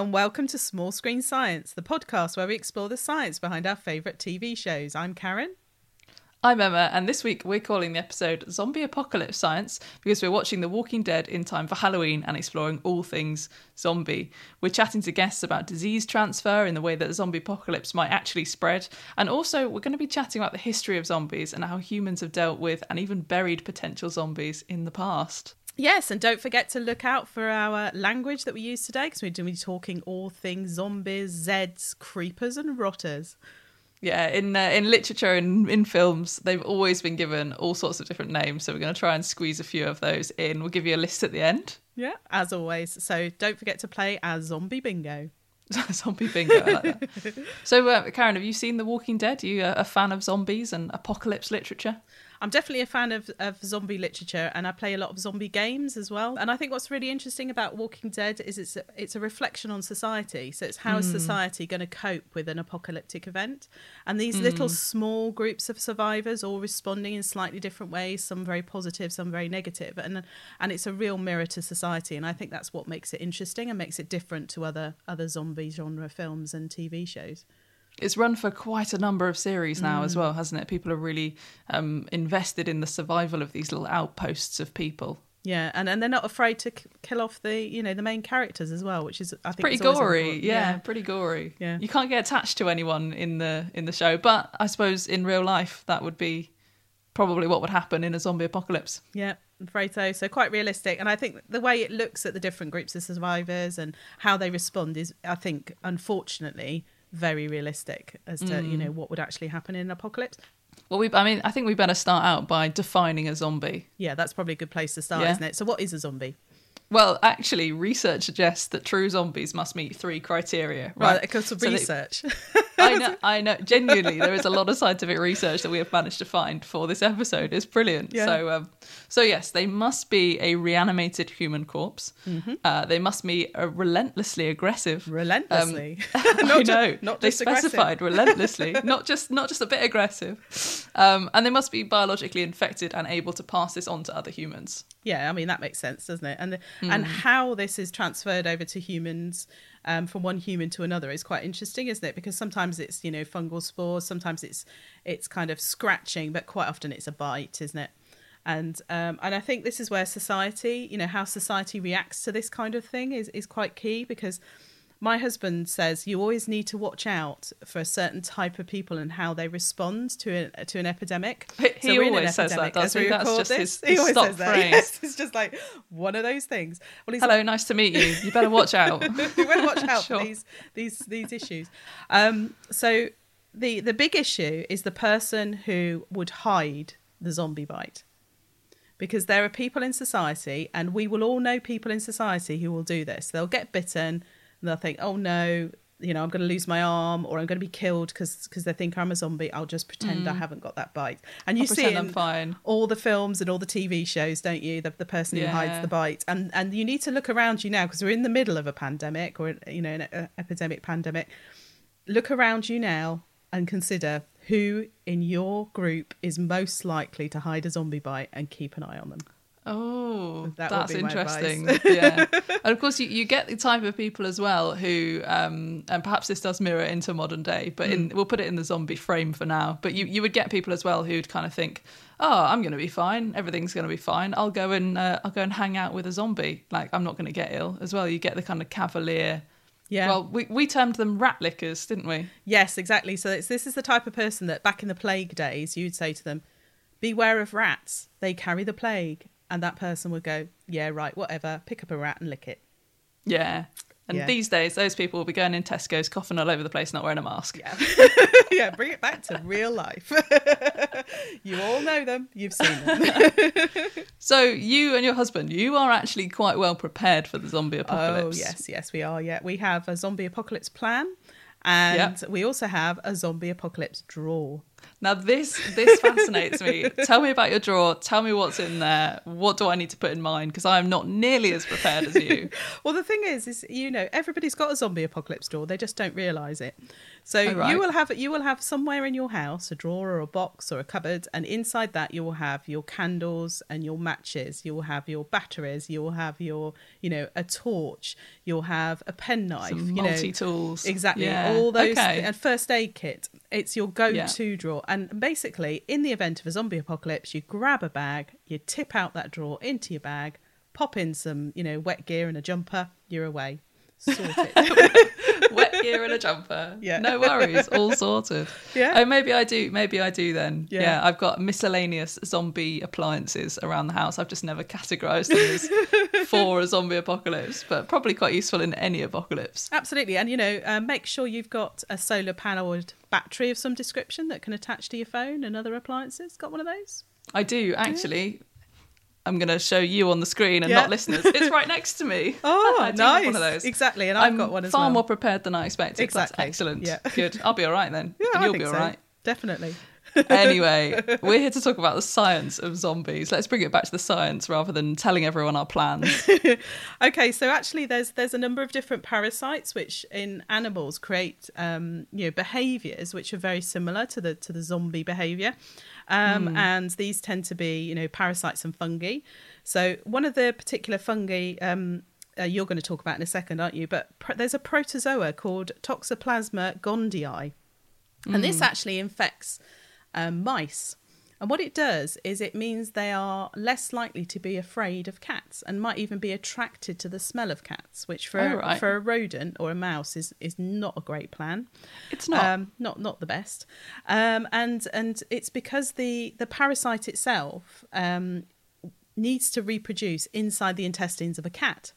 And welcome to Small Screen Science, the podcast where we explore the science behind our favourite TV shows. I'm Karen. I'm Emma, and this week we're calling the episode Zombie Apocalypse Science because we're watching The Walking Dead in time for Halloween and exploring all things zombie. We're chatting to guests about disease transfer in the way that the zombie apocalypse might actually spread, and also we're going to be chatting about the history of zombies and how humans have dealt with and even buried potential zombies in the past. Yes, and don't forget to look out for our language that we use today because we're going to be talking all things zombies, Zeds, creepers, and rotters. Yeah, in uh, in literature and in films, they've always been given all sorts of different names. So we're going to try and squeeze a few of those in. We'll give you a list at the end. Yeah, as always. So don't forget to play our zombie bingo. zombie bingo. Like that. so, uh, Karen, have you seen The Walking Dead? Are you a, a fan of zombies and apocalypse literature? I'm definitely a fan of, of zombie literature and I play a lot of zombie games as well. And I think what's really interesting about Walking Dead is it's a, it's a reflection on society. So it's how is hmm. society going to cope with an apocalyptic event? And these hmm. little small groups of survivors all responding in slightly different ways, some very positive, some very negative. And and it's a real mirror to society. And I think that's what makes it interesting and makes it different to other other zombie genre films and TV shows. It's run for quite a number of series now as well, hasn't it? People are really um, invested in the survival of these little outposts of people. Yeah, and, and they're not afraid to k- kill off the you know the main characters as well, which is I think Pretty gory, important. yeah, pretty gory. Yeah. you can't get attached to anyone in the in the show, but I suppose in real life that would be probably what would happen in a zombie apocalypse. Yeah, I'm afraid so. So quite realistic, and I think the way it looks at the different groups of survivors and how they respond is, I think, unfortunately, very realistic as to you know mm. what would actually happen in an apocalypse. Well, we, I mean, I think we better start out by defining a zombie. Yeah, that's probably a good place to start, Yeah. isn't it? So, what is a zombie? Well, actually, research suggests that true zombies must meet three criteria. Right, Right, because of So they- research. I know, I know. Genuinely, there is a lot of scientific research that we have managed to find for this episode. It's brilliant. Yeah. So, um, so yes, they must be a reanimated human corpse. Mm-hmm. Uh, they must be relentlessly aggressive. Relentlessly. I ju- know. not they just aggressive. specified relentlessly, not just not just a bit aggressive. Um, and they must be biologically infected and able to pass this on to other humans. Yeah, I mean that makes sense, doesn't it? And the, Hmm. and how this is transferred over to humans um, from one human to another is quite interesting, isn't it? Because sometimes it's you know fungal spores, sometimes it's it's kind of scratching, but quite often it's a bite, isn't it? And um, and I think this is where society, you know, how society reacts to this kind of thing is is quite key because my husband says you always need to watch out for a certain type of people and how they respond to a, to an epidemic. He- he we're always says that, doesn't he? That's just this. his- he always stock says that. phrase. Yes, it's just like one of those things. Well, he's Hello, nice to meet you. You better watch out. want to watch out Sure. for these these these issues. Um, so the the big issue is the person who would hide the zombie bite, because there are people in society, and we will all know people in society who will do this. They'll get bitten, they'll think, "Oh no." You know, I'm going to lose my arm, or I'm going to be killed because they think I'm a zombie. I'll just pretend I haven't got that bite. And you Mm. I'll see I'm in fine. all the films and all the TV shows, don't you? The, the person who hides the bite, and and you need to look around you now because we're in the middle of a pandemic or you know an epidemic pandemic. Look around you now and consider who in your group is most likely to hide a zombie bite and keep an eye on them. Oh, That that's interesting. yeah, and of course you, you get the type of people as well who, um, and perhaps this does mirror into modern day, but Mm. we'll put it in the zombie frame for now. But you you would get people as well who'd kind of think, oh, I'm going to be fine, everything's going to be fine. I'll go and uh, I'll go and hang out with a zombie. Like I'm not going to get ill as well. You get the kind of cavalier. Yeah. Well, we we termed them rat lickers, didn't we? Yes, exactly. So it's, this is the type of person that back in the plague days, you'd say to them, "Beware of rats; they carry the plague." And that person would go, "Yeah, right, whatever. Pick up a rat and lick it." Yeah. And Yeah. these days, those people will be going in Tesco's, coughing all over the place, not wearing a mask. Yeah. yeah, bring it back to real life. you all know them, you've seen them. So you and your husband, you are actually quite well prepared for the zombie apocalypse. Oh, yes, yes, we are. Yeah, we have a zombie apocalypse plan and Yep. we also have a zombie apocalypse drawer. Now this this fascinates me. Tell me about your drawer. Tell me what's in there. What do I need to put in mind? Because I am not nearly as prepared as you. Well, the thing is, is you know, everybody's got a zombie apocalypse drawer. They just don't realise it. So Oh, right. you will have you will have somewhere in your house a drawer or a box or a cupboard, and inside that you will have your candles and your matches. You will have your batteries. You will have your you know a torch. You'll have a penknife. You multi tools. exactly Yeah. all those Okay. and first aid kit. It's your go-to drawer, and basically in the event of a zombie apocalypse, you grab a bag, you tip out that drawer into your bag, pop in some you know wet gear and a jumper. You're away. Sorted. Wet gear and a jumper. Yeah. No worries. All sorted. Yeah. Oh, maybe I do. Maybe I do then. Yeah. Yeah. I've got miscellaneous zombie appliances around the house. I've just never categorised them as for a zombie apocalypse, but probably quite useful in any apocalypse. Absolutely, and you know, uh, make sure you've got a solar powered battery of some description that can attach to your phone and other appliances. Got one of those? I do actually. I'm going to show you on the screen and Yeah. not listeners. It's right next to me. Oh, nice! one of those. Exactly, and I've I'm got one as far well. more prepared than I expected. Exactly. That's excellent. Yeah. Good. I'll be all right then. yeah, and you'll be all so. right. Definitely. anyway, we're here to talk about the science of zombies. Let's bring it back to the science rather than telling everyone our plans. Okay, so actually, there's there's a number of different parasites which in animals create um, you know behaviors which are very similar to the to the zombie behavior, um, and these tend to be you know parasites and fungi. So one of the particular fungi. Um, uh, you're going to talk about in a second, aren't you? But pr- there's a protozoa called Toxoplasma gondii, and this actually infects um, mice. And what it does is it means they are less likely to be afraid of cats and might even be attracted to the smell of cats, which for Oh, right. for a rodent or a mouse is is not a great plan. It's not. um, not not the best. Um, and and it's because the the parasite itself um, needs to reproduce inside the intestines of a cat.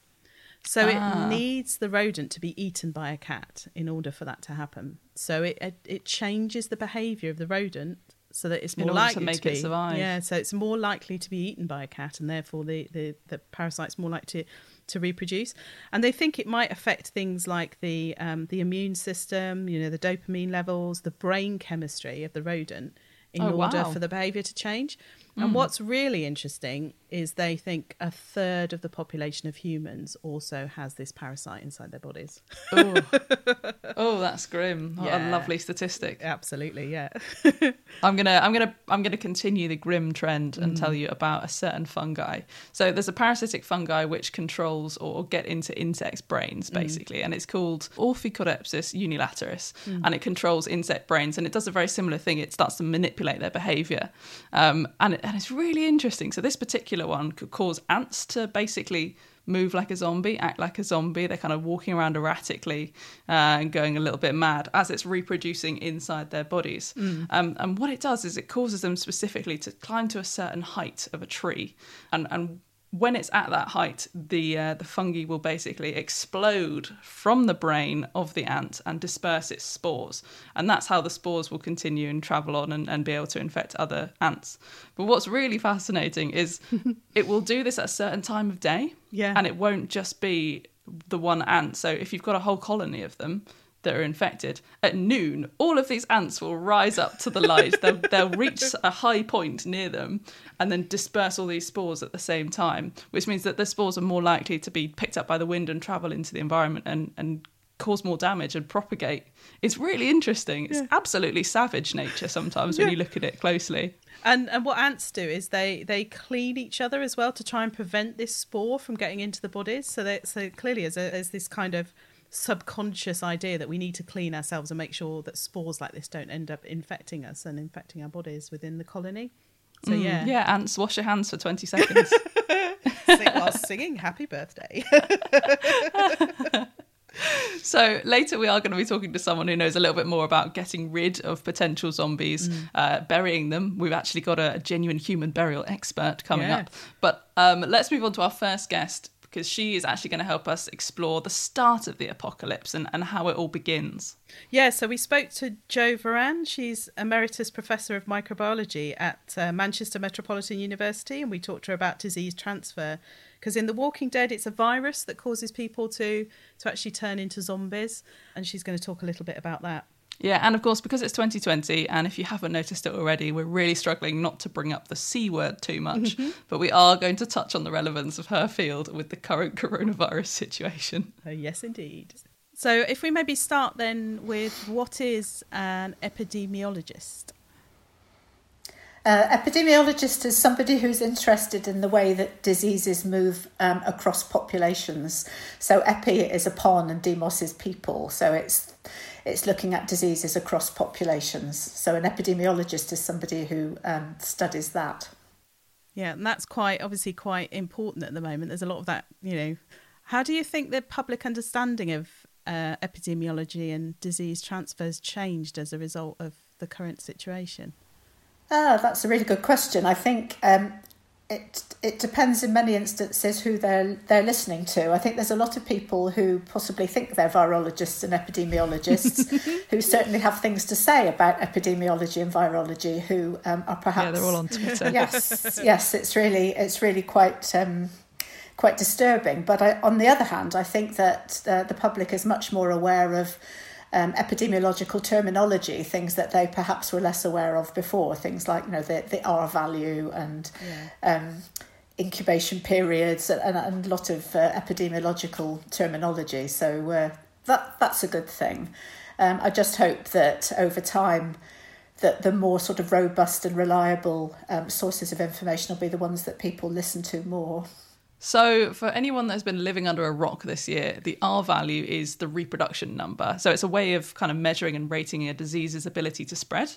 So Ah. it needs the rodent to be eaten by a cat in order for that to happen. So it it, it changes the behaviour of the rodent so that it's more order to likely make be it survive. yeah. So it's more likely to be eaten by a cat, and therefore the the the parasite's more likely to to reproduce. And they think it might affect things like the um, the immune system, you know, the dopamine levels, the brain chemistry of the rodent in Oh, order wow. For the behaviour to change. And what's really interesting is they think a third of the population of humans also has this parasite inside their bodies. oh. oh, that's grim. What Yeah. a lovely statistic. Absolutely, yeah. I'm gonna I'm gonna I'm gonna continue the grim trend and Mm. tell you about a certain fungi. So there's a parasitic fungi which controls or get into insects' brains Mm. basically, and it's called Ophiocordyceps unilateralis, Mm. and it controls insect brains, and it does a very similar thing. It starts to manipulate their behaviour, um, and it, and it's really interesting. So this particular one could cause ants to basically move like a zombie, act like a zombie. They're kind of walking around erratically uh, and going a little bit mad as it's reproducing inside their bodies. Um, and what it does is it causes them specifically to climb to a certain height of a tree, and and when it's at that height, the uh, the fungi will basically explode from the brain of the ant and disperse its spores, and that's how the spores will continue and travel on and, and be able to infect other ants. But what's really fascinating is it will do this at a certain time of day, Yeah. and it won't just be the one ant. So if you've got a whole colony of them that are infected at noon, all of these ants will rise up to the light. they'll, they'll reach a high point near them and then disperse all these spores at the same time, which means that the spores are more likely to be picked up by the wind and travel into the environment and, and cause more damage and propagate. It's really interesting. It's absolutely savage nature sometimes when you look at it closely. And and what ants do is they they clean each other as well to try and prevent this spore from getting into the bodies. So that so clearly as a, as this kind of subconscious idea that we need to clean ourselves and make sure that spores like this don't end up infecting us and infecting our bodies within the colony. So Mm, yeah, Yeah, ants, wash your hands for 20 seconds. Sing, while singing "Happy Birthday." So later we are going to be talking to someone who knows a little bit more about getting rid of potential zombies, Mm. uh, burying them. We've actually got a, genuine human burial expert coming up. But um, let's move on to our first guest because she is actually going to help us explore the start of the apocalypse and, and how it all begins. Yeah, so we spoke to Jo Verran. She's Emeritus Professor of Microbiology at uh, Manchester Metropolitan University, and we talked to her about disease transfer. Because in The Walking Dead, it's a virus that causes people to, to actually turn into zombies, and she's going to talk a little bit about that. Yeah, and of course, because it's 2020, and if you haven't noticed it already, we're really struggling not to bring up the C word too much. Mm-hmm. But we are going to touch on the relevance of her field with the current coronavirus situation. Oh, yes, indeed. So, if we maybe start then with what is an epidemiologist? Uh, epidemiologist is somebody who's interested in the way that diseases move um, across populations. So epi is upon and demos is people. So it's it's looking at diseases across populations. So an epidemiologist is somebody who um, studies that. Yeah, and that's quite obviously quite important at the moment. There's a lot of that, you know. How do you think the public understanding of uh, epidemiology and disease transfers changed as a result of the current situation? Ah, that's a really good question. I think um, it it depends in many instances who they're they're listening to. I think there's a lot of people who possibly think they're virologists and epidemiologists, who certainly have things to say about epidemiology and virology. Who um, are perhaps yeah, they're all on Twitter. yes, yes, it's really it's really quite. Um, quite disturbing, but I, on the other hand, I think that uh, the public is much more aware of um, epidemiological terminology, things that they perhaps were less aware of before, things like you know the the R value and yeah. um, incubation periods and, and, and a lot of uh, epidemiological terminology. So uh, that that's a good thing. Um, I just hope that over time that the more sort of robust and reliable um, sources of information will be the ones that people listen to more. So, for anyone that's been living under a rock this year, the R value is the reproduction number. So, it's a way of kind of measuring and rating a disease's ability to spread.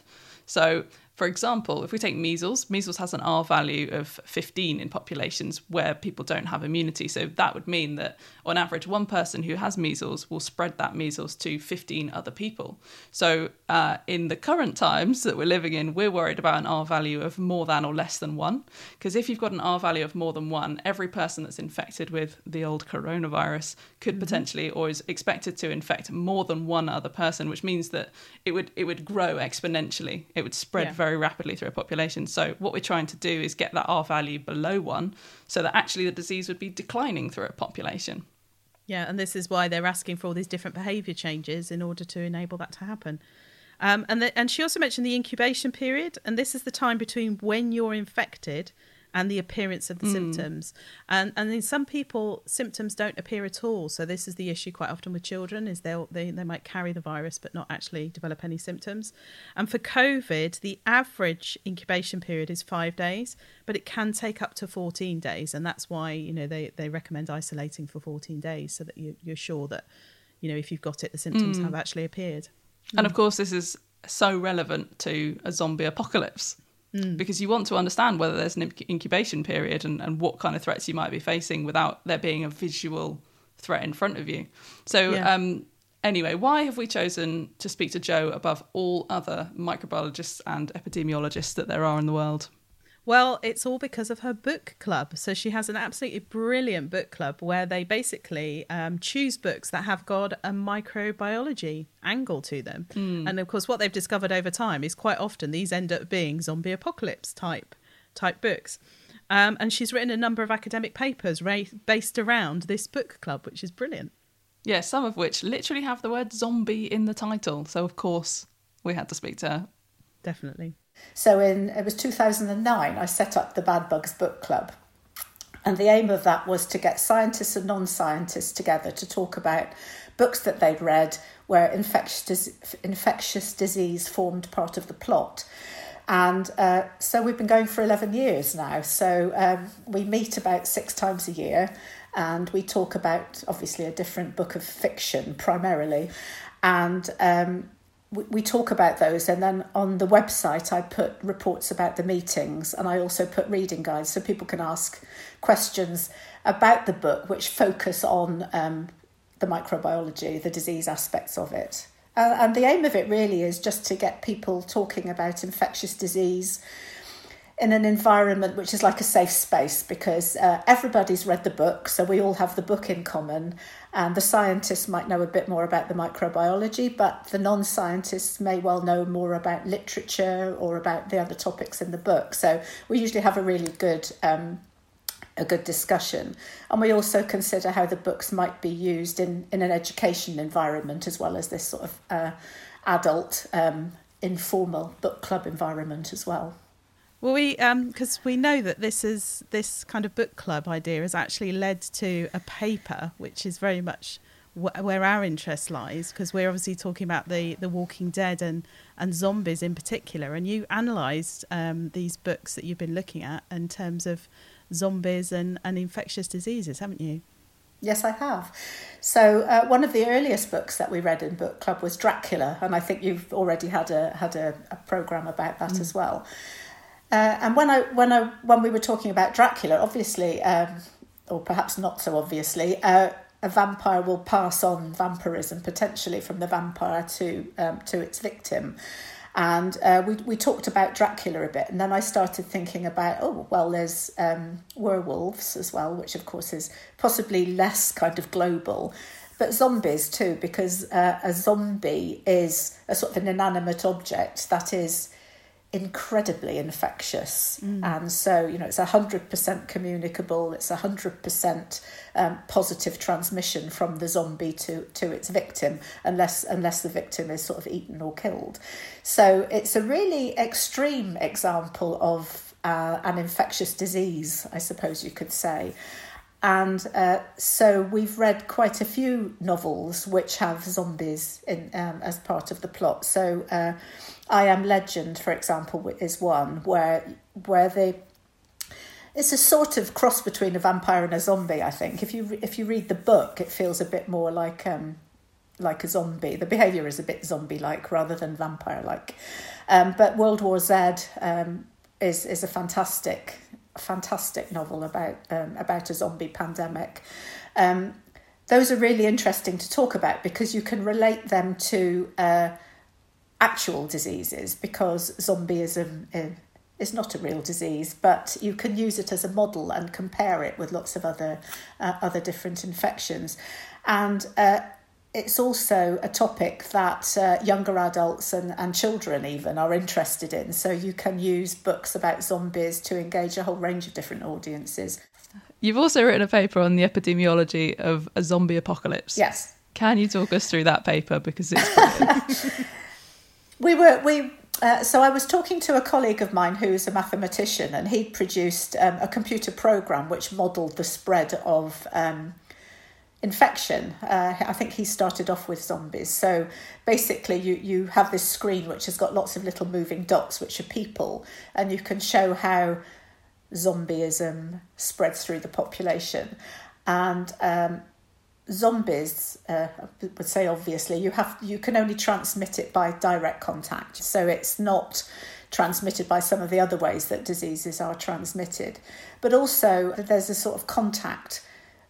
So, for example, if we take measles, measles has an R value of 15 in populations where people don't have immunity. So that would mean that on average, one person who has measles will spread that measles to 15 other people. So uh, in the current times that we're living in, we're worried about an R value of more than or less than one. Because if you've got an R value of more than one, every person that's infected with the old coronavirus could mm-hmm. potentially or is expected to infect more than one other person, which means that it would it would grow exponentially. It would spread yeah. very very rapidly through a population. So what we're trying to do is get that R value below one so that actually the disease would be declining through a population. Yeah, and this is why they're asking for all these different behaviour changes in order to enable that to happen. Um, and the, and she also mentioned the incubation period, and this is the time between when you're infected and the appearance of the mm. symptoms. And and in some people, symptoms don't appear at all. So this is the issue quite often with children is they they they might carry the virus but not actually develop any symptoms. And for COVID, the average incubation period is five days, but it can take up to fourteen days, and that's why you know they they recommend isolating for fourteen days so that you, you're sure that you know if you've got it, the symptoms mm. have actually appeared. And of course, this is so relevant to a zombie apocalypse mm. because you want to understand whether there's an incubation period and, and what kind of threats you might be facing without there being a visual threat in front of you. So, yeah. um, anyway, why have we chosen to speak to Jo above all other microbiologists and epidemiologists that there are in the world? Well, it's all because of her book club. So she has an absolutely brilliant book club where they basically um, choose books that have got a microbiology angle to them. Mm. And of course, what they've discovered over time is quite often these end up being zombie apocalypse type type books. Um, and she's written a number of academic papers ra- based around this book club, which is brilliant. Yeah, some of which literally have the word zombie in the title. So, of course, we had to speak to her. Definitely. So in it was 2009, I set up the Bad Bugs Book Club. And the aim of that was to get scientists and non scientists together to talk about books that they'd read where infectious, infectious disease formed part of the plot. And uh, so we've been going for 11 years now. So um, we meet about six times a year and we talk about obviously a different book of fiction primarily. And um, we, talk about those and then on the website I put reports about the meetings and I also put reading guides so people can ask questions about the book which focus on um, the microbiology, the disease aspects of it. Uh, and the aim of it really is just to get people talking about infectious disease in an environment which is like a safe space because uh, everybody's read the book, so we all have the book in common. And the scientists might know a bit more about the microbiology, but the non scientists may well know more about literature or about the other topics in the book. So we usually have a really good. Um, a good discussion. And we also consider how the books might be used in, in an education environment as well as this sort of uh, adult, um, informal book club environment as well. Well, we because um, we know that this is this kind of book club idea has actually led to a paper which is very much wh- where our interest lies because we're obviously talking about the the Walking Dead and and zombies in particular. And you analysed um, these books that you've been looking at in terms of zombies and and infectious diseases, haven't you? Yes, I have. So uh, one of the earliest books that we read in book club was Dracula, and I think you've already had a had a, a program about that mm. as well. Uh, and when I when I when we were talking about Dracula, obviously, um, or perhaps not so obviously, uh, a vampire will pass on vampirism potentially from the vampire to um, to its victim. And uh, we we talked about Dracula a bit, and then I started thinking about oh well, there's um, werewolves as well, which of course is possibly less kind of global, but zombies too, because uh, a zombie is a sort of an inanimate object that is incredibly infectious. Mm. And so, you know, it's 100% communicable, it's 100% um, positive transmission from the zombie to, to its victim, unless, unless the victim is sort of eaten or killed. So it's a really extreme example of uh, an infectious disease, I suppose you could say. And uh, so we've read quite a few novels which have zombies in um, as part of the plot. So uh, I Am Legend, for example, is one where where they it's a sort of cross between a vampire and a zombie. I think if you if you read the book, it feels a bit more like um, like a zombie. The behaviour is a bit zombie like rather than vampire like. Um, but World War Z um, is is a fantastic fantastic novel about um, about a zombie pandemic. Um, those are really interesting to talk about because you can relate them to uh, actual diseases because zombieism uh, is not a real disease, but you can use it as a model and compare it with lots of other uh, other different infections, and uh, it's also a topic that uh, younger adults and, and children even are interested in. So you can use books about zombies to engage a whole range of different audiences. You've also written a paper on the epidemiology of a zombie apocalypse. Yes. Can you talk us through that paper because it's we were we uh, so I was talking to a colleague of mine who's a mathematician, and he produced um, a computer program which modelled the spread of um, infection. Uh, I think he started off with zombies. So basically, you, you have this screen which has got lots of little moving dots, which are people, and you can show how zombieism spreads through the population. And um, zombies, uh, I would say obviously, you have you can only transmit it by direct contact. So it's not transmitted by some of the other ways that diseases are transmitted. But also, there's a sort of contact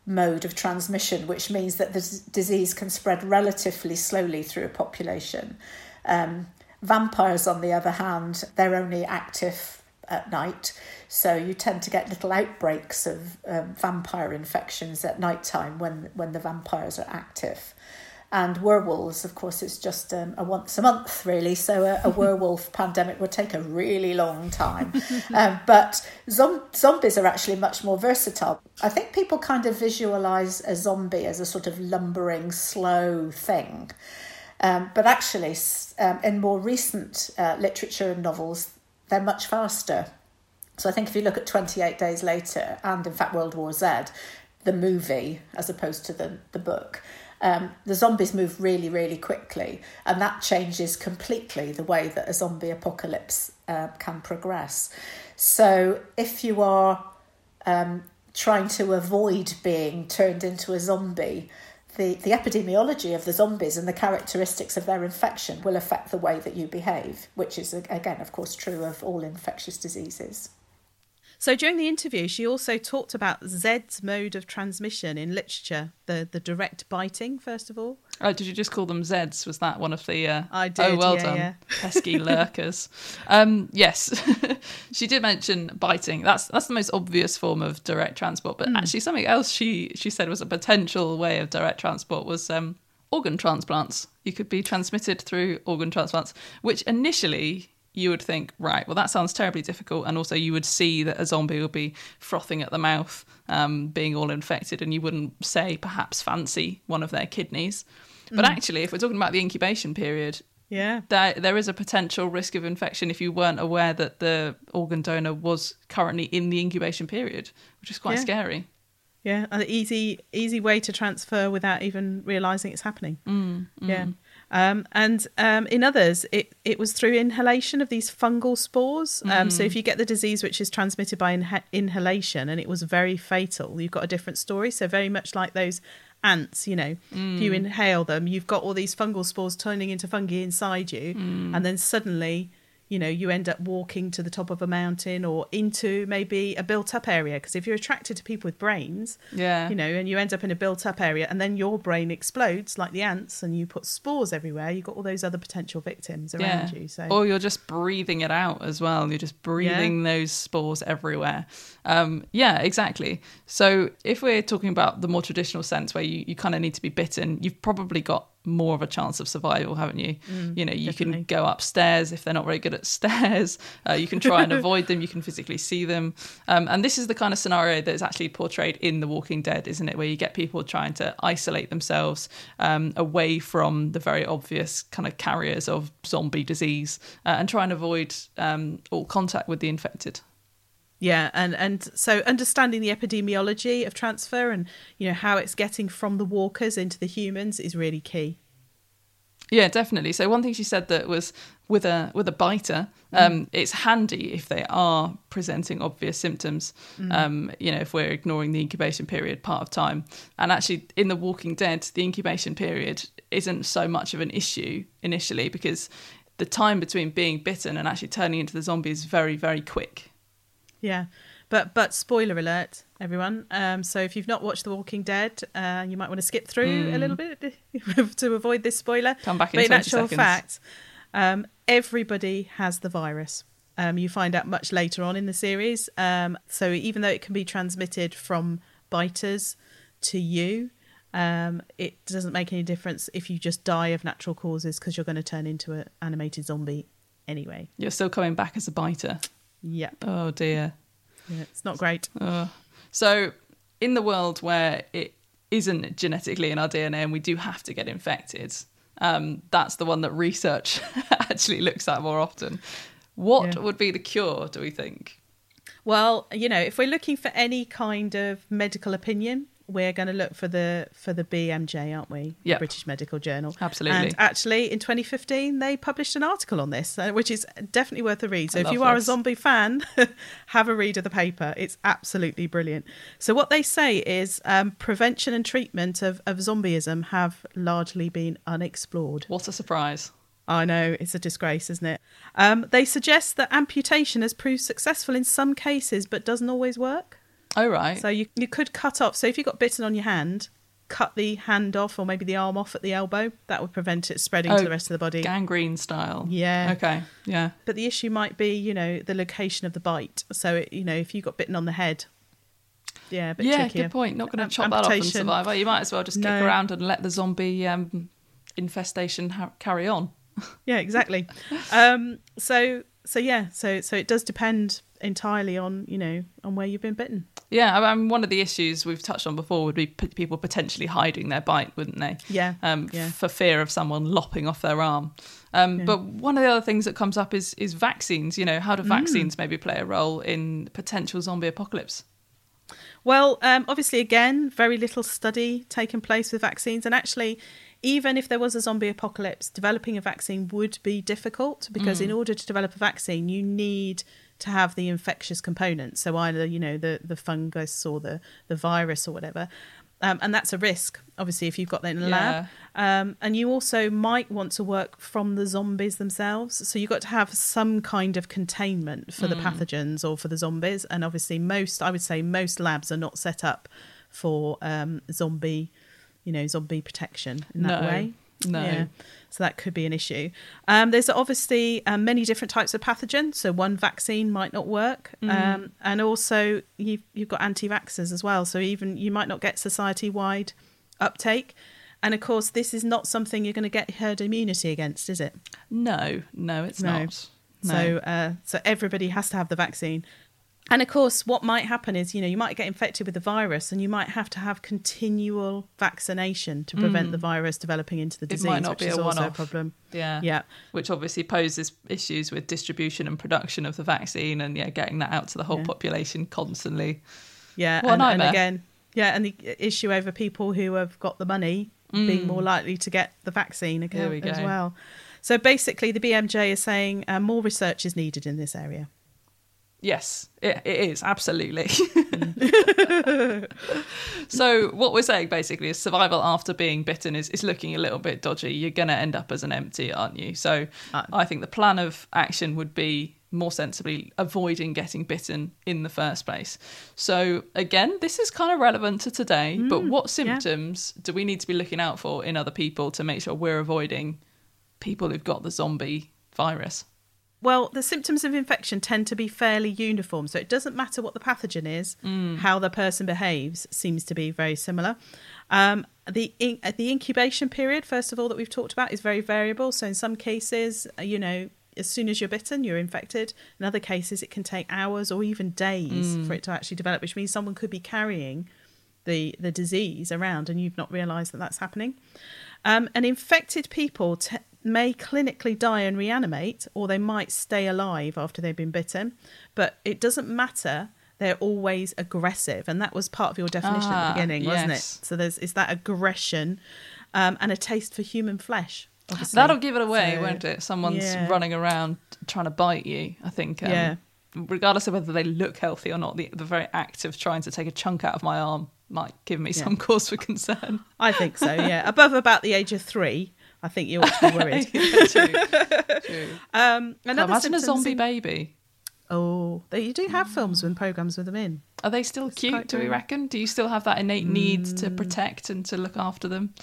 mode of transmission, which means that the disease can spread relatively slowly through a population. Um, vampires, on the other hand, they're only active at night, so you tend to get little outbreaks of um, vampire infections at night time when when the vampires are active. And werewolves, of course, it's just um, a once a month, really. So a, a werewolf pandemic would take a really long time. Um, but zom- zombies are actually much more versatile. I think people kind of visualize a zombie as a sort of lumbering, slow thing. Um, but actually, um, in more recent uh, literature and novels, they're much faster. So I think if you look at 28 Days Later and, in fact, World War Z, the movie as opposed to the, the book, um, the zombies move really, really quickly, and that changes completely the way that a zombie apocalypse uh, can progress. So, if you are um, trying to avoid being turned into a zombie, the, the epidemiology of the zombies and the characteristics of their infection will affect the way that you behave, which is, again, of course, true of all infectious diseases. So during the interview, she also talked about Zed's mode of transmission in literature, the the direct biting, first of all. Oh, did you just call them Zeds? Was that one of the? Uh... I did. Oh, well yeah, done, yeah. pesky lurkers. um, yes, she did mention biting. That's that's the most obvious form of direct transport. But mm. actually, something else she she said was a potential way of direct transport was um, organ transplants. You could be transmitted through organ transplants, which initially you would think, right, well, that sounds terribly difficult. And also, you would see that a zombie would be frothing at the mouth, um, being all infected, and you wouldn't say, perhaps, fancy one of their kidneys. But Mm. actually, if we're talking about the incubation period, Yeah. there, there is a potential risk of infection if you weren't aware that the organ donor was currently in the incubation period, which is quite Yeah. scary. Yeah, an easy easy way to transfer without even realizing it's happening. Mm, Yeah. Um, and um, in others, it, it was through inhalation of these fungal spores. Um, So if you get the disease which is transmitted by inha- inhalation and it was very fatal, you've got a different story. So very much like those ants, you know, if you inhale them, you've got all these fungal spores turning into fungi inside you, and then suddenly. You know, you end up walking to the top of a mountain or into maybe a built up area. Because if you're attracted to people with brains, Yeah. you know, and you end up in a built up area and then your brain explodes like the ants and you put spores everywhere, you've got all those other potential victims around you. So Or you're just breathing it out as well. You're just breathing those spores everywhere. Um, yeah, exactly. So if we're talking about the more traditional sense where you, you kind of need to be bitten, you've probably got more of a chance of survival, haven't you? you know, you definitely. can go upstairs if they're not very good at stairs. Uh, you can try and avoid them. You can physically see them. Um, and this is the kind of scenario that is actually portrayed in The Walking Dead, isn't it? Where you get people trying to isolate themselves um, away from the very obvious kind of carriers of zombie disease uh, and try and avoid um, all contact with the infected. Yeah, and and so understanding the epidemiology of transfer and you know how it's getting from the walkers into the humans is really key. Yeah, definitely. So one thing she said that was with a with a biter, um, it's handy if they are presenting obvious symptoms. Um, you know, if we're ignoring the incubation period part of time, and actually in The Walking Dead, the incubation period isn't so much of an issue initially because the time between being bitten and actually turning into the zombie is very very quick. Yeah. But but spoiler alert, everyone. Um, so if you've not watched The Walking Dead, uh, you might want to skip through a little bit to avoid this spoiler. Come back in but in actual seconds. fact, um, everybody has the virus. Um, you find out much later on in the series. Um, so even though it can be transmitted from biters to you, um, it doesn't make any difference if you just die of natural causes because you're going to turn into an animated zombie anyway. You're still coming back as a biter. Yep. Oh dear. Yeah, it's not great. Uh, so, in the world where it isn't genetically in our DNA and we do have to get infected, um, that's the one that research actually looks at more often. What Yeah. would be the cure, do we think? Well, you know, if we're looking for any kind of medical opinion, we're going to look for the for the BMJ, aren't we? The Yep. British Medical Journal. Absolutely. And actually, in 2015, they published an article on this, uh, which is definitely worth a read. So I if you are a zombie fan, have a read of the paper. It's absolutely brilliant. So what they say is um, prevention and treatment of, of zombieism have largely been unexplored. What a surprise. I know it's a disgrace, isn't it? Um, they suggest that amputation has proved successful in some cases, but doesn't always work. Oh, right. So you you could cut off. So if you got bitten on your hand, cut the hand off or maybe the arm off at the elbow. That would prevent it spreading Oh, to the rest of the body. Gangrene style. Yeah. Okay. Yeah. But the issue might be, you know, the location of the bite. So it, you know, if you got bitten on the head, yeah, a bit yeah, trickier. good point. Not going to chop that off and survive. Well, you might as well just kick around and let the zombie um, infestation ha- carry on. Yeah, exactly. um, so so yeah, so so it does depend entirely on you know on where you've been bitten. Yeah, I mean, one of the issues we've touched on before would be p- people potentially hiding their bite, wouldn't they? Yeah, Um, yeah. For fear of someone lopping off their arm. Um, Yeah. But one of the other things that comes up is is vaccines. You know, how do Mm. vaccines maybe play a role in potential zombie apocalypse? Well, um, obviously, again, very little study taking place with vaccines, and actually, even if there was a zombie apocalypse, developing a vaccine would be difficult because in order to develop a vaccine, you need to have the infectious component. So either you know the the fungus or the the virus or whatever. Um, and that's a risk, obviously, if you've got that in a lab. Um, and you also might want to work from the zombies themselves. So you've got to have some kind of containment for the pathogens or for the zombies. And obviously, most, I would say, most labs are not set up for um, zombie, you know, zombie protection in that No, way. No. Yeah. So that could be an issue. Um, there's obviously um, many different types of pathogens. So one vaccine might not work, um, and also you've you've got anti-vaxxers as well. So even you might not get society-wide uptake. And of course, this is not something you're going to get herd immunity against, is it? No, no, it's No. not. No. So, uh, so everybody has to have the vaccine. And of course, what might happen is, you know, you might get infected with the virus, and you might have to have continual vaccination to prevent the virus developing into the Mm. It disease, might not be a one-off. problem. yeah. Yeah, Which obviously poses issues with distribution and production of the vaccine and yeah, getting that out to the whole Yeah. population constantly. yeah, What and, and again, Yeah, and the issue over people who have got the money being more likely to get the vaccine Mm. There we as well. So basically, the BMJ is saying uh, more research is needed in this area. Yes, it, it is absolutely. so what we're saying basically is survival after being bitten is, is looking a little bit dodgy. You're going to end up as an empty, aren't you? So Uh, I think the plan of action would be more sensibly avoiding getting bitten in the first place. So again, this is kind of relevant to today. but what symptoms do we need to be looking out for in other people to make sure we're avoiding people who've got the zombie virus? Well, the symptoms of infection tend to be fairly uniform, so it doesn't matter what the pathogen is. How the person behaves seems to be very similar. Um, the in, uh, the incubation period, first of all, that we've talked about, is very variable. So in some cases, uh, you know, as soon as you're bitten, you're infected. In other cases, it can take hours or even days for it to actually develop, which means someone could be carrying the the disease around and you've not realised that that's happening. Um, and infected people t- may clinically die and reanimate, or they might stay alive after they've been bitten. But it doesn't matter; they're always aggressive, and that was part of your definition at Ah, the beginning, wasn't yes. it? So there's is that aggression um, and a taste for human flesh. Obviously. That'll give it away, So, won't it? Someone's yeah. running around trying to bite you. I think. Um, Yeah. Regardless of whether they look healthy or not, the, the very act of trying to take a chunk out of my arm might give me some cause for concern. I think so. Yeah, above about the age of three, I think you ought to be worried. True. True. Um, another Imagine a zombie in- baby. Oh, they, you do have films and programs with them in. Are they still quite cute? Do we reckon? Do you still have that innate need to protect and to look after them,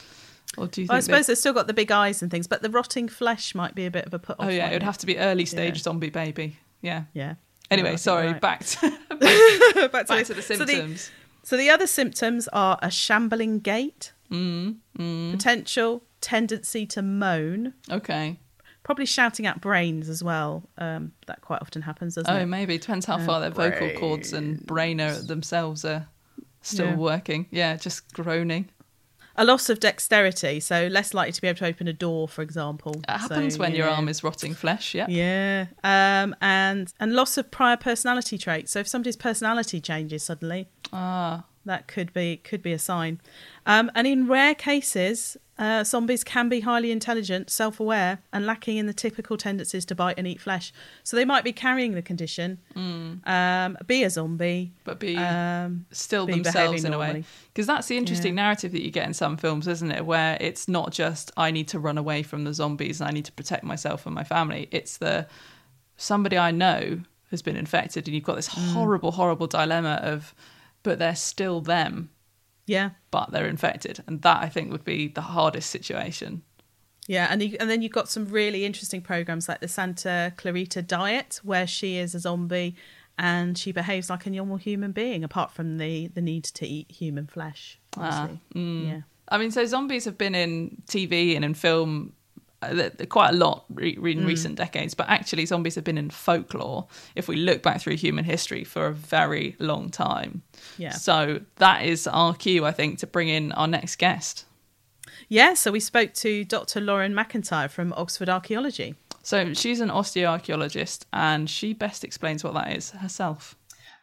or do you think? Well, I suppose they've still got the big eyes and things, but the rotting flesh might be a bit of a put off. Oh yeah, it would have to be early stage Yeah. zombie baby. Yeah. Yeah. Anyway, think sorry. right. Back to Back back this. to the So symptoms. So the other symptoms are a shambling gait, Mm, potential tendency to moan, okay. probably shouting out brains as well. Um, that quite often happens, doesn't Oh, it? maybe depends how Uh, far their vocal cords and brain are themselves are still Yeah. working. Yeah, just groaning. A loss of dexterity, so less likely to be able to open a door, for example. It happens So, when your arm is rotting flesh. Yeah. Yeah, um, and and loss of prior personality traits. So if somebody's personality changes suddenly, Ah, that could be could be a sign. Um, and in rare cases, uh, zombies can be highly intelligent, self-aware, and lacking in the typical tendencies to bite and eat flesh. So they might be carrying the condition, um, be a zombie, but be um, still be themselves in a way. normally. Because that's the interesting Yeah. narrative that you get in some films, isn't it? Where it's not just I need to run away from the zombies and I need to protect myself and my family. It's the somebody I know has been infected, and you've got this Mm. horrible, horrible dilemma of, but they're still them, yeah, but they're infected, and that I think would be the hardest situation. Yeah, and you, and then you've got some really interesting programs like the Santa Clarita Diet, where she is a zombie and she behaves like a normal human being, apart from the the need to eat human flesh. Obviously, ah, mm. yeah. I mean, so zombies have been in TV and in film quite a lot re- re- Mm. in recent decades, but actually, zombies have been in folklore if we look back through human history for a very long time. Yeah. So that is our cue, I think, to bring in our next guest. Yeah, so we spoke to Dr. Lauren McIntyre from Oxford Archaeology. So she's an osteoarchaeologist, and she best explains what that is herself.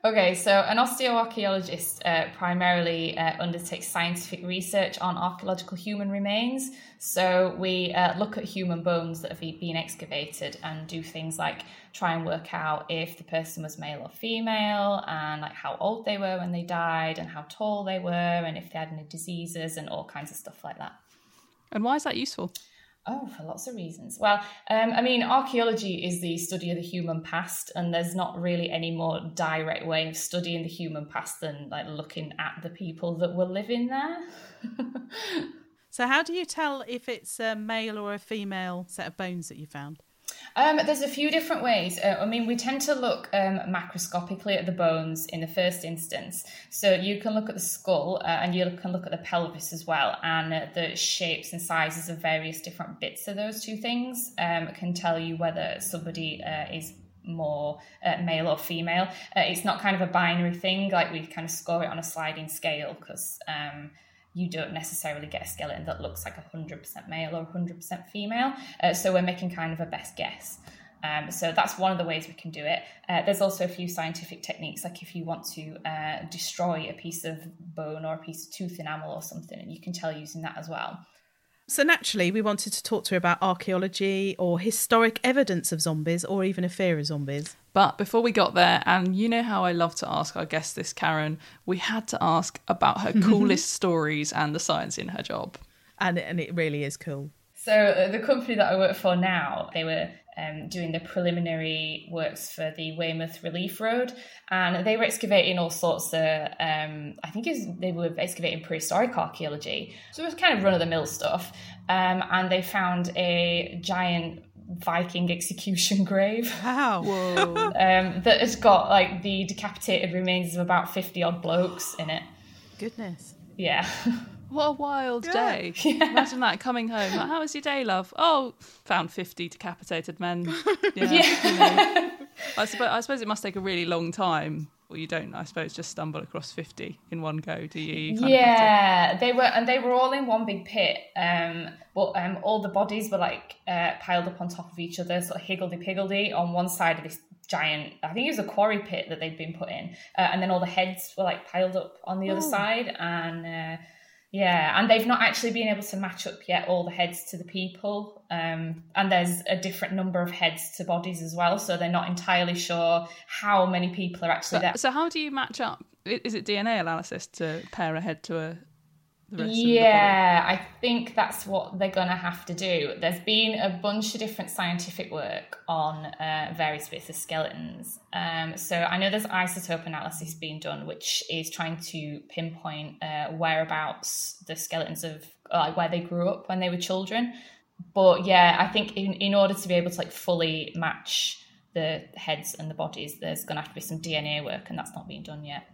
Okay, so an osteoarchaeologist uh, primarily uh, undertakes scientific research on archaeological human remains. So we uh, look at human bones that have been excavated and do things like try and work out if the person was male or female and like how old they were when they died and how tall they were and if they had any diseases and all kinds of stuff like that. And why is that useful? Oh, for lots of reasons. Well, um, I mean, archaeology is the study of the human past, and there's not really any more direct way of studying the human past than like looking at the people that were living there. So, how do you tell if it's a male or a female set of bones that you found? Um, there's a few different ways. Uh, I mean, we tend to look um, macroscopically at the bones in the first instance. So you can look at the skull uh, and you can look at the pelvis as well, and uh, the shapes and sizes of various different bits of those two things um, can tell you whether somebody uh, is more uh, male or female. Uh, it's not kind of a binary thing, like we kind of score it on a sliding scale because. Um, you don't necessarily get a skeleton that looks like 100% male or 100% female. Uh, so we're making kind of a best guess. Um, so that's one of the ways we can do it. Uh, there's also a few scientific techniques, like if you want to uh, destroy a piece of bone or a piece of tooth enamel or something, and you can tell using that as well. So naturally, we wanted to talk to her about archaeology or historic evidence of zombies, or even a fear of zombies. But before we got there, and you know how I love to ask our guest this, Karen, we had to ask about her coolest stories and the science in her job. And and it really is cool. So uh, the company that I work for now, they were um, doing the preliminary works for the Weymouth Relief Road, and they were excavating all sorts of. Um, I think was, they were excavating prehistoric archaeology, so it was kind of run of the mill stuff. Um, and they found a giant Viking execution grave. Wow! um, that has got like the decapitated remains of about fifty odd blokes in it. Goodness. Yeah. What a wild yeah. day. Yeah. Imagine that coming home. Like, How was your day, love? Oh, found 50 decapitated men. Yeah. yeah. You know. I, suppose, I suppose it must take a really long time. Well, you don't, I suppose, just stumble across 50 in one go, do you? you yeah, they were, and they were all in one big pit. Um, but um, all the bodies were like uh, piled up on top of each other, sort of higgledy piggledy on one side of this giant i think it was a quarry pit that they'd been put in uh, and then all the heads were like piled up on the oh. other side and uh, yeah, and they've not actually been able to match up yet all the heads to the people. Um, and there's a different number of heads to bodies as well, so they're not entirely sure how many people are actually there. So, how do you match up? Is it DNA analysis to pair a head to a yeah, I think that's what they're going to have to do. There's been a bunch of different scientific work on uh, various bits of skeletons. Um, so I know there's isotope analysis being done, which is trying to pinpoint uh, whereabouts the skeletons of like where they grew up when they were children. But yeah, I think in, in order to be able to like fully match the heads and the bodies, there's going to have to be some DNA work, and that's not being done yet.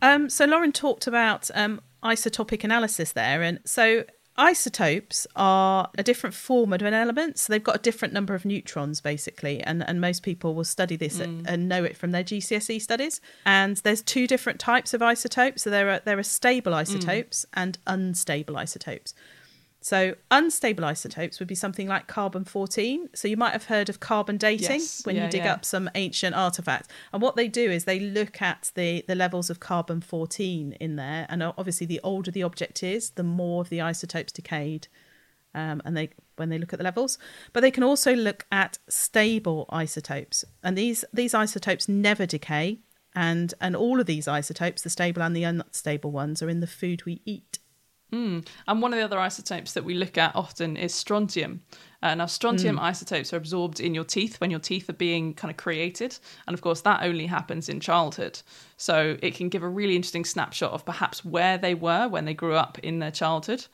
Um, so Lauren talked about um, isotopic analysis there, and so isotopes are a different form of an element so they've got a different number of neutrons basically and and most people will study this mm. and know it from their GCSE studies and there's two different types of isotopes so there are there are stable mm. isotopes mm. and unstable isotopes so unstable isotopes would be something like carbon 14. So you might have heard of carbon dating yes. when yeah, you dig yeah. up some ancient artifacts. And what they do is they look at the, the levels of carbon 14 in there. And obviously the older the object is, the more of the isotopes decayed. Um, and they when they look at the levels. But they can also look at stable isotopes. And these these isotopes never decay. And and all of these isotopes, the stable and the unstable ones, are in the food we eat. Mm. And one of the other isotopes that we look at often is strontium. Uh, now, strontium mm. isotopes are absorbed in your teeth when your teeth are being kind of created. And of course, that only happens in childhood. So it can give a really interesting snapshot of perhaps where they were when they grew up in their childhood.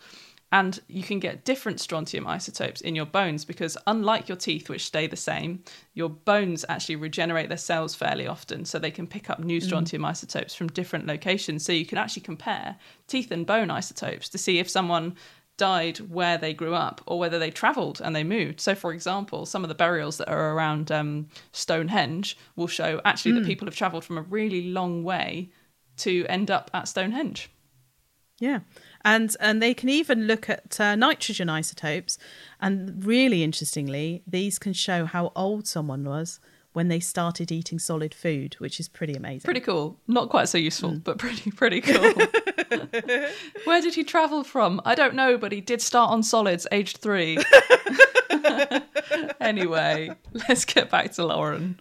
And you can get different strontium isotopes in your bones because, unlike your teeth, which stay the same, your bones actually regenerate their cells fairly often. So they can pick up new mm. strontium mm. isotopes from different locations. So you can actually compare teeth and bone isotopes to see if someone died where they grew up or whether they travelled and they moved. So, for example, some of the burials that are around um, Stonehenge will show actually mm. that people have travelled from a really long way to end up at Stonehenge. Yeah and and they can even look at uh, nitrogen isotopes. And really interestingly these can show how old someone was when they started eating solid food which is pretty amazing. Pretty cool. Not quite so useful mm. but pretty pretty cool. Where did he travel from? I don't know but he did start on solids aged 3 anyway let's get back to lauren.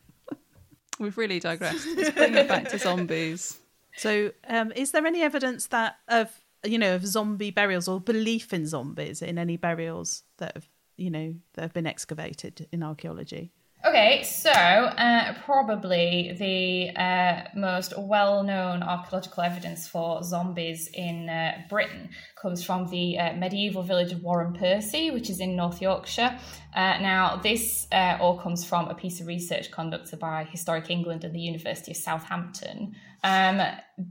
We've really digressed. Let's bring it back to zombies. So um, is there any evidence that of you know, of zombie burials or belief in zombies in any burials that have, you know, that have been excavated in archaeology? Okay, so uh, probably the uh, most well known archaeological evidence for zombies in uh, Britain comes from the uh, medieval village of Wharram Percy, which is in North Yorkshire. Uh, now, this uh, all comes from a piece of research conducted by Historic England and the University of Southampton. Um,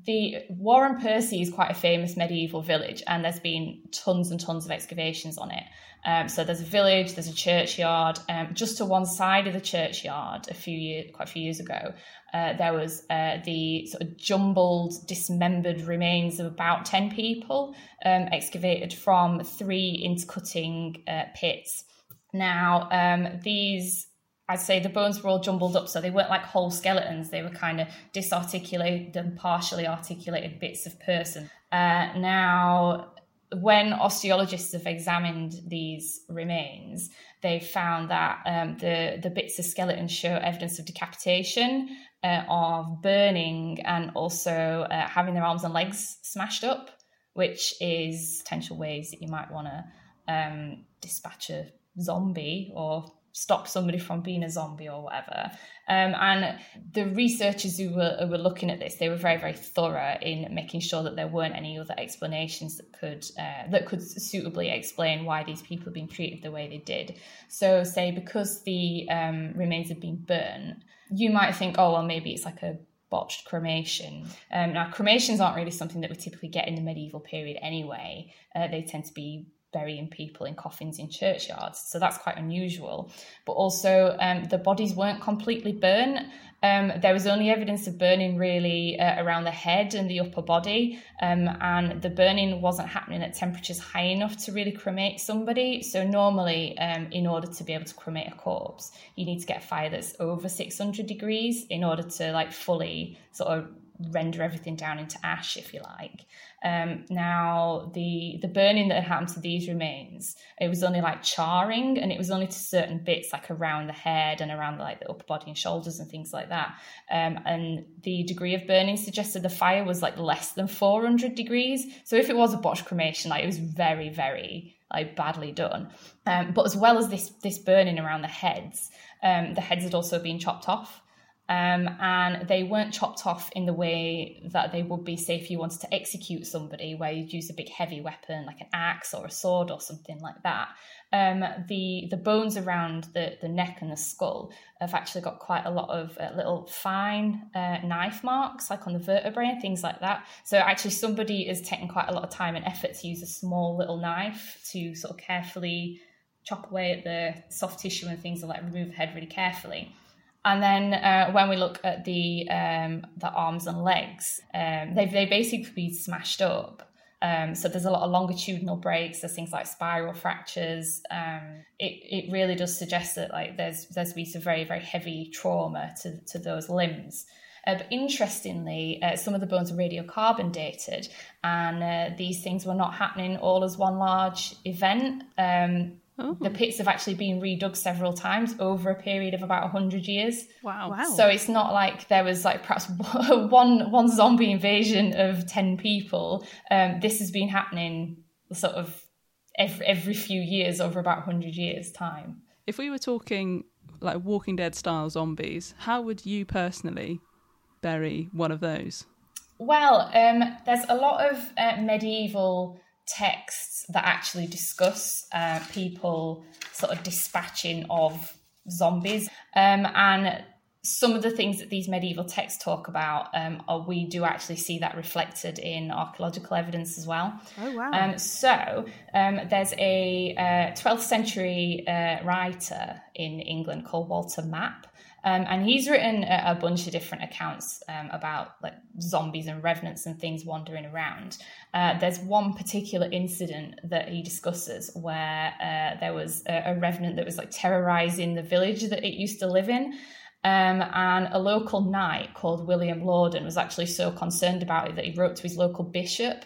the Wharram Percy is quite a famous medieval village, and there's been tons and tons of excavations on it. Um, so there's a village, there's a churchyard. Um, just to one side of the churchyard, a few years, quite a few years ago, uh, there was uh, the sort of jumbled, dismembered remains of about ten people um, excavated from three intercutting uh, pits. Now, um, these I'd say the bones were all jumbled up, so they weren't like whole skeletons. They were kind of disarticulated and partially articulated bits of person. Uh, now, when osteologists have examined these remains, they've found that um, the the bits of skeleton show evidence of decapitation, uh, of burning, and also uh, having their arms and legs smashed up, which is potential ways that you might want to um, dispatch a zombie or stop somebody from being a zombie or whatever. Um, and the researchers who were, who were looking at this, they were very, very thorough in making sure that there weren't any other explanations that could uh, that could suitably explain why these people have been treated the way they did. So, say because the um, remains have been burnt, you might think, oh well, maybe it's like a botched cremation. Um, now, cremations aren't really something that we typically get in the medieval period anyway. Uh, they tend to be burying people in coffins in churchyards. So that's quite unusual. But also, um, the bodies weren't completely burnt. Um, there was only evidence of burning really uh, around the head and the upper body, um, and the burning wasn't happening at temperatures high enough to really cremate somebody. So, normally, um, in order to be able to cremate a corpse, you need to get a fire that's over 600 degrees in order to like fully sort of render everything down into ash, if you like. Um, now, the the burning that had happened to these remains, it was only like charring, and it was only to certain bits, like around the head and around the, like the upper body and shoulders and things like that. Um, and the degree of burning suggested the fire was like less than 400 degrees. So if it was a botched cremation, like it was very, very like badly done. Um, but as well as this this burning around the heads, um, the heads had also been chopped off. Um, and they weren't chopped off in the way that they would be, say, if you wanted to execute somebody, where you'd use a big heavy weapon like an axe or a sword or something like that. Um, the the bones around the, the neck and the skull have actually got quite a lot of uh, little fine uh, knife marks, like on the vertebrae and things like that. So actually, somebody is taking quite a lot of time and effort to use a small little knife to sort of carefully chop away at the soft tissue and things, and like remove the head really carefully. And then uh, when we look at the um, the arms and legs, um, they they basically be smashed up. Um, so there's a lot of longitudinal breaks. There's things like spiral fractures. Um, it it really does suggest that like there's there's been some very very heavy trauma to to those limbs. Uh, but interestingly, uh, some of the bones are radiocarbon dated, and uh, these things were not happening all as one large event. Um, Oh. The pits have actually been redug several times over a period of about 100 years. Wow. wow. So it's not like there was like perhaps one one zombie invasion of 10 people. Um, this has been happening sort of every, every few years over about 100 years' time. If we were talking like Walking Dead style zombies, how would you personally bury one of those? Well, um, there's a lot of uh, medieval texts that actually discuss uh, people sort of dispatching of zombies. Um, and some of the things that these medieval texts talk about, um, are, we do actually see that reflected in archaeological evidence as well. Oh, wow. Um, so um, there's a uh, 12th century uh, writer in England called Walter Map. Um, and he's written a, a, bunch of different accounts um, about like zombies and revenants and things wandering around. Uh, there's one particular incident that he discusses where uh, there was a, a, revenant that was like terrorizing the village that it used to live in. Um, and a local knight called William Laudun was actually so concerned about it that he wrote to his local bishop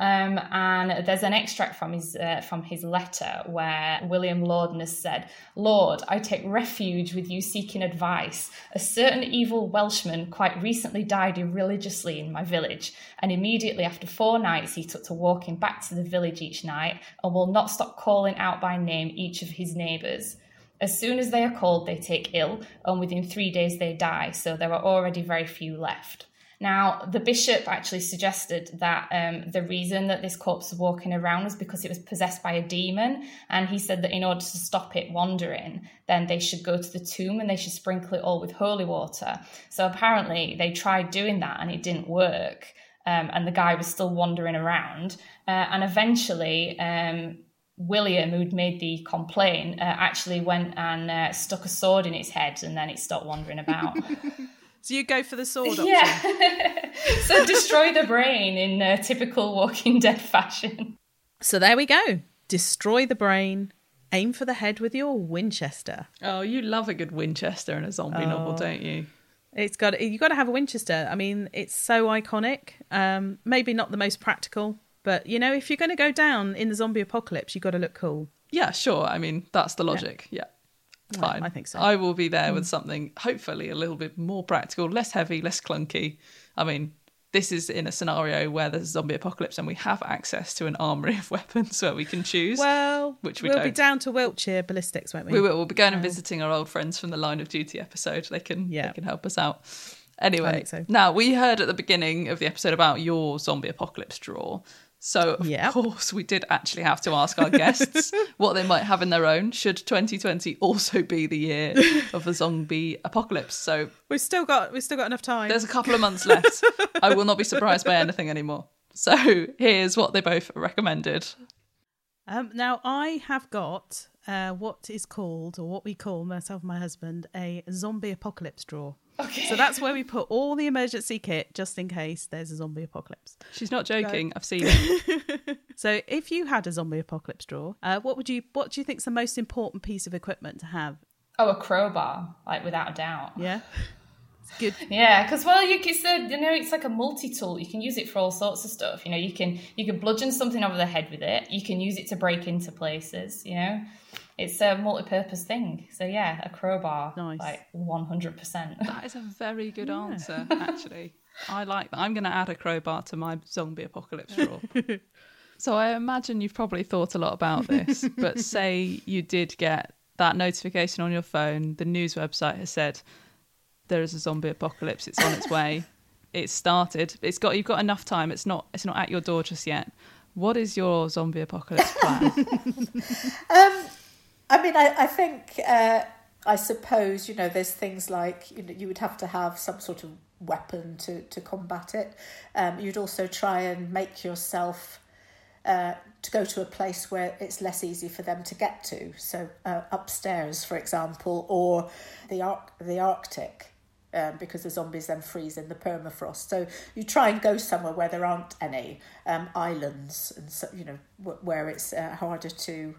um, and there's an extract from his uh, from his letter where William Laudun has said, "Lord, I take refuge with you, seeking advice. A certain evil Welshman quite recently died irreligiously in my village, and immediately after four nights he took to walking back to the village each night, and will not stop calling out by name each of his neighbours." As soon as they are called, they take ill, and within three days they die, so there are already very few left. Now, the bishop actually suggested that um, the reason that this corpse was walking around was because it was possessed by a demon. And he said that in order to stop it wandering, then they should go to the tomb and they should sprinkle it all with holy water. So apparently, they tried doing that and it didn't work. Um, and the guy was still wandering around. Uh, and eventually, um, William, who'd made the complaint, uh, actually went and uh, stuck a sword in its head and then it stopped wandering about. So you go for the sword option. Yeah. so destroy the brain in uh, typical Walking Dead fashion. So there we go. Destroy the brain, aim for the head with your Winchester. Oh, you love a good Winchester in a zombie novel, don't you? It's got you got to have a Winchester. I mean, it's so iconic. Um, maybe not the most practical, but you know, if you're going to go down in the zombie apocalypse, you've got to look cool. Yeah, sure. I mean, that's the logic. Yeah. Yeah, Fine. I think so. I will be there with mm. something hopefully a little bit more practical, less heavy, less clunky. I mean, this is in a scenario where there's a zombie apocalypse and we have access to an armory of weapons where we can choose. Well, Which we will be down to Wiltshire ballistics, won't we? we will. We'll be going and visiting our old friends from the Line of Duty episode. They can Yeah. they can help us out. Anyway, so. now we heard at the beginning of the episode about your zombie apocalypse drawer. So of Yep. course we did actually have to ask our guests what they might have in their own. Should 2020 also be the year of the zombie apocalypse? So We've still got we've still got enough time. there's a couple of months left. I will not be surprised by anything anymore. So here's what they both recommended. Um, now I have got uh, what is called, or what we call myself and my husband, a zombie apocalypse drawer. Okay. So that's where we put all the emergency kit just in case there's a zombie apocalypse. She's not joking. I've seen it. So if you had a zombie apocalypse drawer, uh, what would you what do you think's the most important piece of equipment to have? Oh, a crowbar, like without a doubt. Yeah, it's good. Yeah, because well, you can so, you know it's like a multi-tool. You can use it for all sorts of stuff. You know, you can you can bludgeon something over the head with it. You can use it to break into places. You know, it's a multi-purpose thing. So yeah, a crowbar, Nice. like one hundred percent. That is a very good answer, actually. I like that. I'm going to add a crowbar to my zombie apocalypse drawer. so I imagine you've probably thought a lot about this, but say you did get that notification on your phone, the news website has said there is a zombie apocalypse, it's on its way. It's started. It's got you've got enough time. It's not it's not at your door just yet. What is your zombie apocalypse plan? Um, I mean, I, I think, uh, I suppose, you know, there's things like, you know, you would have to have some sort of weapon to, to combat it. Um, you'd also try and make yourself uh, to go to a place where it's less easy for them to get to. So uh, upstairs, for example, or the Arc- the Arctic. Um, because the zombies then freeze in the permafrost, so you try and go somewhere where there aren't any um, islands, and so, you know wh- where it's uh, harder to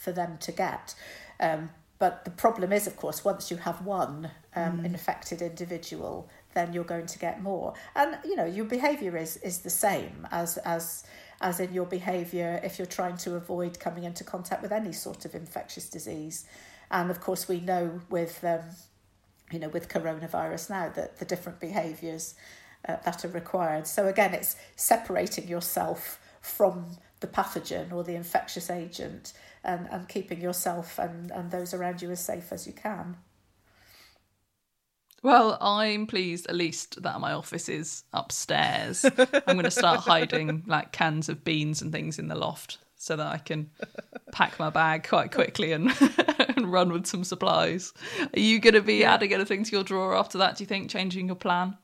for them to get. Um, but the problem is, of course, once you have one um, infected individual, then you're going to get more. And you know, your behaviour is is the same as as as in your behaviour if you're trying to avoid coming into contact with any sort of infectious disease. And of course, we know with um, you know with coronavirus now that the different behaviours uh, that are required. So again, it's separating yourself from the pathogen or the infectious agent and, and keeping yourself and, and those around you as safe as you can. Well, I'm pleased at least that my office is upstairs. I'm going to start hiding like cans of beans and things in the loft so that I can pack my bag quite quickly and, and run with some supplies. Are you going to be adding anything to your drawer after that, do you think, changing your plan?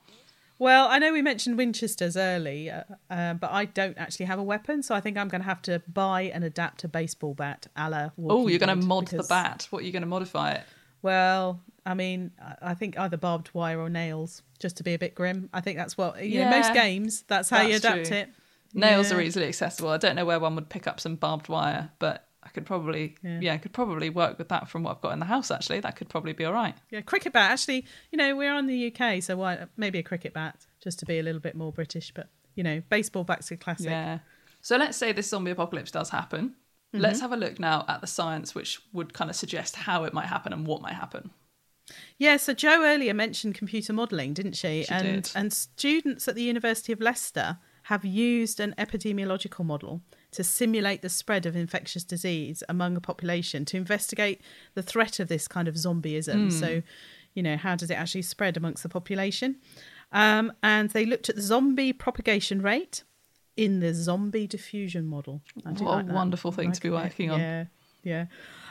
Well, I know we mentioned Winchesters early, uh, uh, but I don't actually have a weapon, so I think I'm going to have to buy and adapt a baseball bat, a la. Oh, you're going to mod because- the bat. What are you going to modify it? Well, I mean, I- think either barbed wire or nails, just to be a bit grim. I think that's what you know. Most games, that's how you adapt true. it. Nails Yeah. are easily accessible. I don't know where one would pick up some barbed wire, but could probably, Yeah. yeah, could probably work with that from what I've got in the house. Actually, that could probably be all right. Yeah, cricket bat. Actually, you know, we're on the UK, so why maybe a cricket bat, just to be a little bit more British. But you know, baseball bat's a classic. Yeah. So let's say this zombie apocalypse does happen. Mm-hmm. Let's have a look now at the science, which would kind of suggest how it might happen and what might happen. Yeah, so Jo earlier mentioned computer modelling, didn't she? She and did. and students at the University of Leicester have used an epidemiological model to simulate the spread of infectious disease among a population to investigate the threat of this kind of zombieism. So, you know, how does it actually spread amongst the population? Um, and they looked at the zombie propagation rate in the zombie diffusion model. What a like that. wonderful thing to be Like, working on. Yeah, yeah.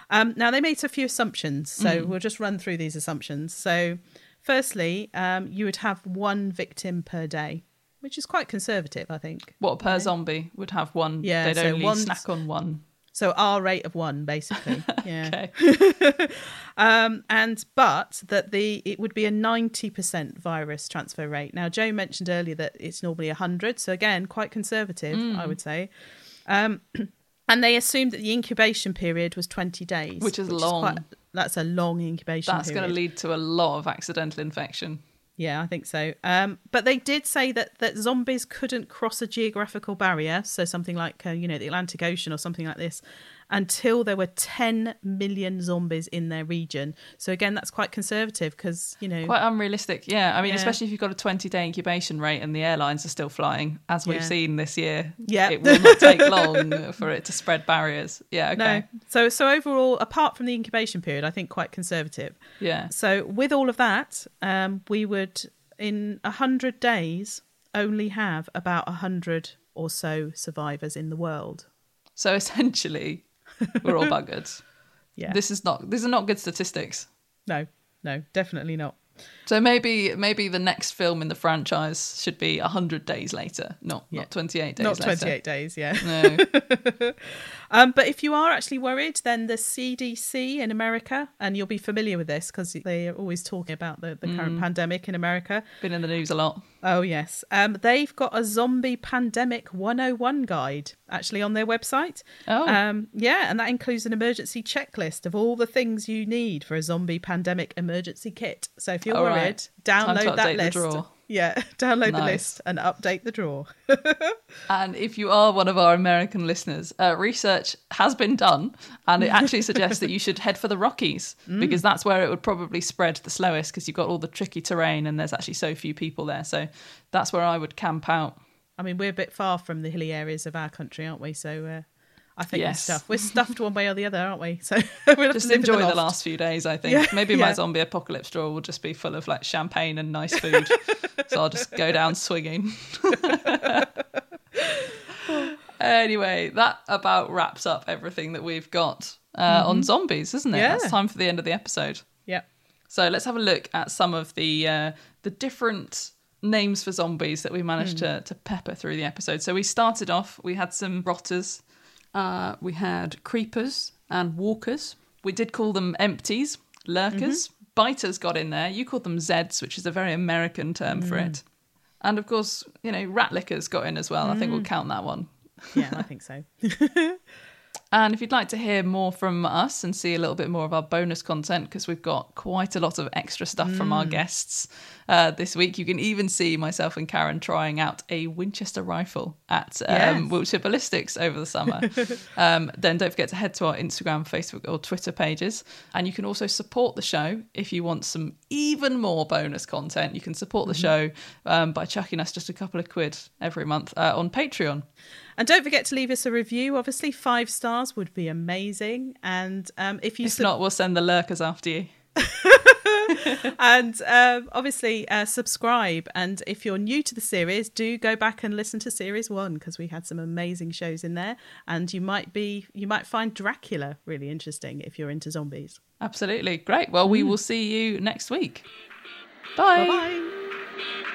Um, now they made a few assumptions, so Mm. we'll just run through these assumptions. So, firstly, um, you would have one victim per day, which is quite conservative, I think. What per zombie would have one? Yeah, they'd so only one's- snack on one. So our rate of one, basically. Yeah. Okay. Um, and but that the it would be a ninety percent virus transfer rate. Now, Jo mentioned earlier that it's normally hundred, so again, quite conservative, Mm. I would say. Um, And they assumed that the incubation period was 20 days. Which is long. that's a long incubation That's going to lead to a lot of accidental infection. Yeah, I think so. Um, but they did say that, that zombies couldn't cross a geographical barrier, so something like uh, you know the Atlantic Ocean or something like this, until there were 10 million zombies in their region. So again, that's quite conservative because, you know, quite unrealistic. Yeah, I mean, Yeah. especially if you've got a 20-day incubation rate and the airlines are still flying, as we've Yeah. seen this year. Yeah. it will not take long for it to spread barriers. Yeah, okay. no. So so overall, apart from the incubation period, I think quite conservative. Yeah. So with all of that, um, we would in a hundred days only have about a hundred or so survivors in the world. So essentially, we're all buggered. Yeah. This is not. These are not good statistics. no, no, definitely not. So maybe maybe the next film in the franchise should be hundred days later, not Yeah. not twenty eight days not later. 28 days, yeah. No. Um, but if you are actually worried, then the CDC in America, and you'll be familiar with this because they are always talking about the, the Mm. current pandemic in America. Been in the news a lot. Oh, yes. Um, they've got a zombie pandemic 101 guide actually on their website. Oh. Um, yeah, and that includes an emergency checklist of all the things you need for a zombie pandemic emergency kit. So if you're All right. worried, to download that list. Yeah, download the list and update the drawer. And if you are one of our American listeners, uh, research has been done, and it actually suggests that you should head for the Rockies Mm. because that's where it would probably spread the slowest because you've got all the tricky terrain and there's actually so few people there. So that's where I would camp out. I mean, we're a bit far from the hilly areas of our country, aren't we? So uh, I think Yes. we're stuffed. We're stuffed one way or the other, aren't we? So we'll Just enjoy the loft. last few days, I think. Yeah, Maybe my zombie apocalypse drawer will just be full of like champagne and nice food. so I'll just go down swinging. anyway, that about wraps up everything that we've got uh, on zombies, isn't it? Mm-hmm. Yeah. It's time for the end of the episode. Yeah. So let's have a look at some of the uh, the different names for zombies that we managed Hmm. to, to pepper through the episode. So we started off, we had some rotters, uh, we had creepers and walkers. We did call them empties, lurkers. Mm-hmm. Biters got in there. You called them Zeds, which is a very American term for Hmm. it. And of course, you know, rat lickers got in as well. I think we'll count that one. Yeah, I think so. And if you'd like to hear more from us and see a little bit more of our bonus content, because we've got quite a lot of extra stuff from our guests uh, this week, you can even see myself and Karen trying out a Winchester rifle at um, Yes. Wiltshire Ballistics over the summer. um, then don't forget to head to our Instagram, Facebook, or Twitter pages. And you can also support the show if you want some even more bonus content. You can support the show um, by chucking us just a couple of quid every month uh, on Patreon. And don't forget to leave us a review. Obviously, five stars would be amazing. And um, if you If sub- not, we'll send the lurkers after you. and um, obviously uh, subscribe. And if you're new to the series, do go back and listen to series one because we had some amazing shows in there. And you might be you might find Dracula really interesting if you're into zombies. Absolutely. Great. Well, we will see you next week. Bye. Bye bye.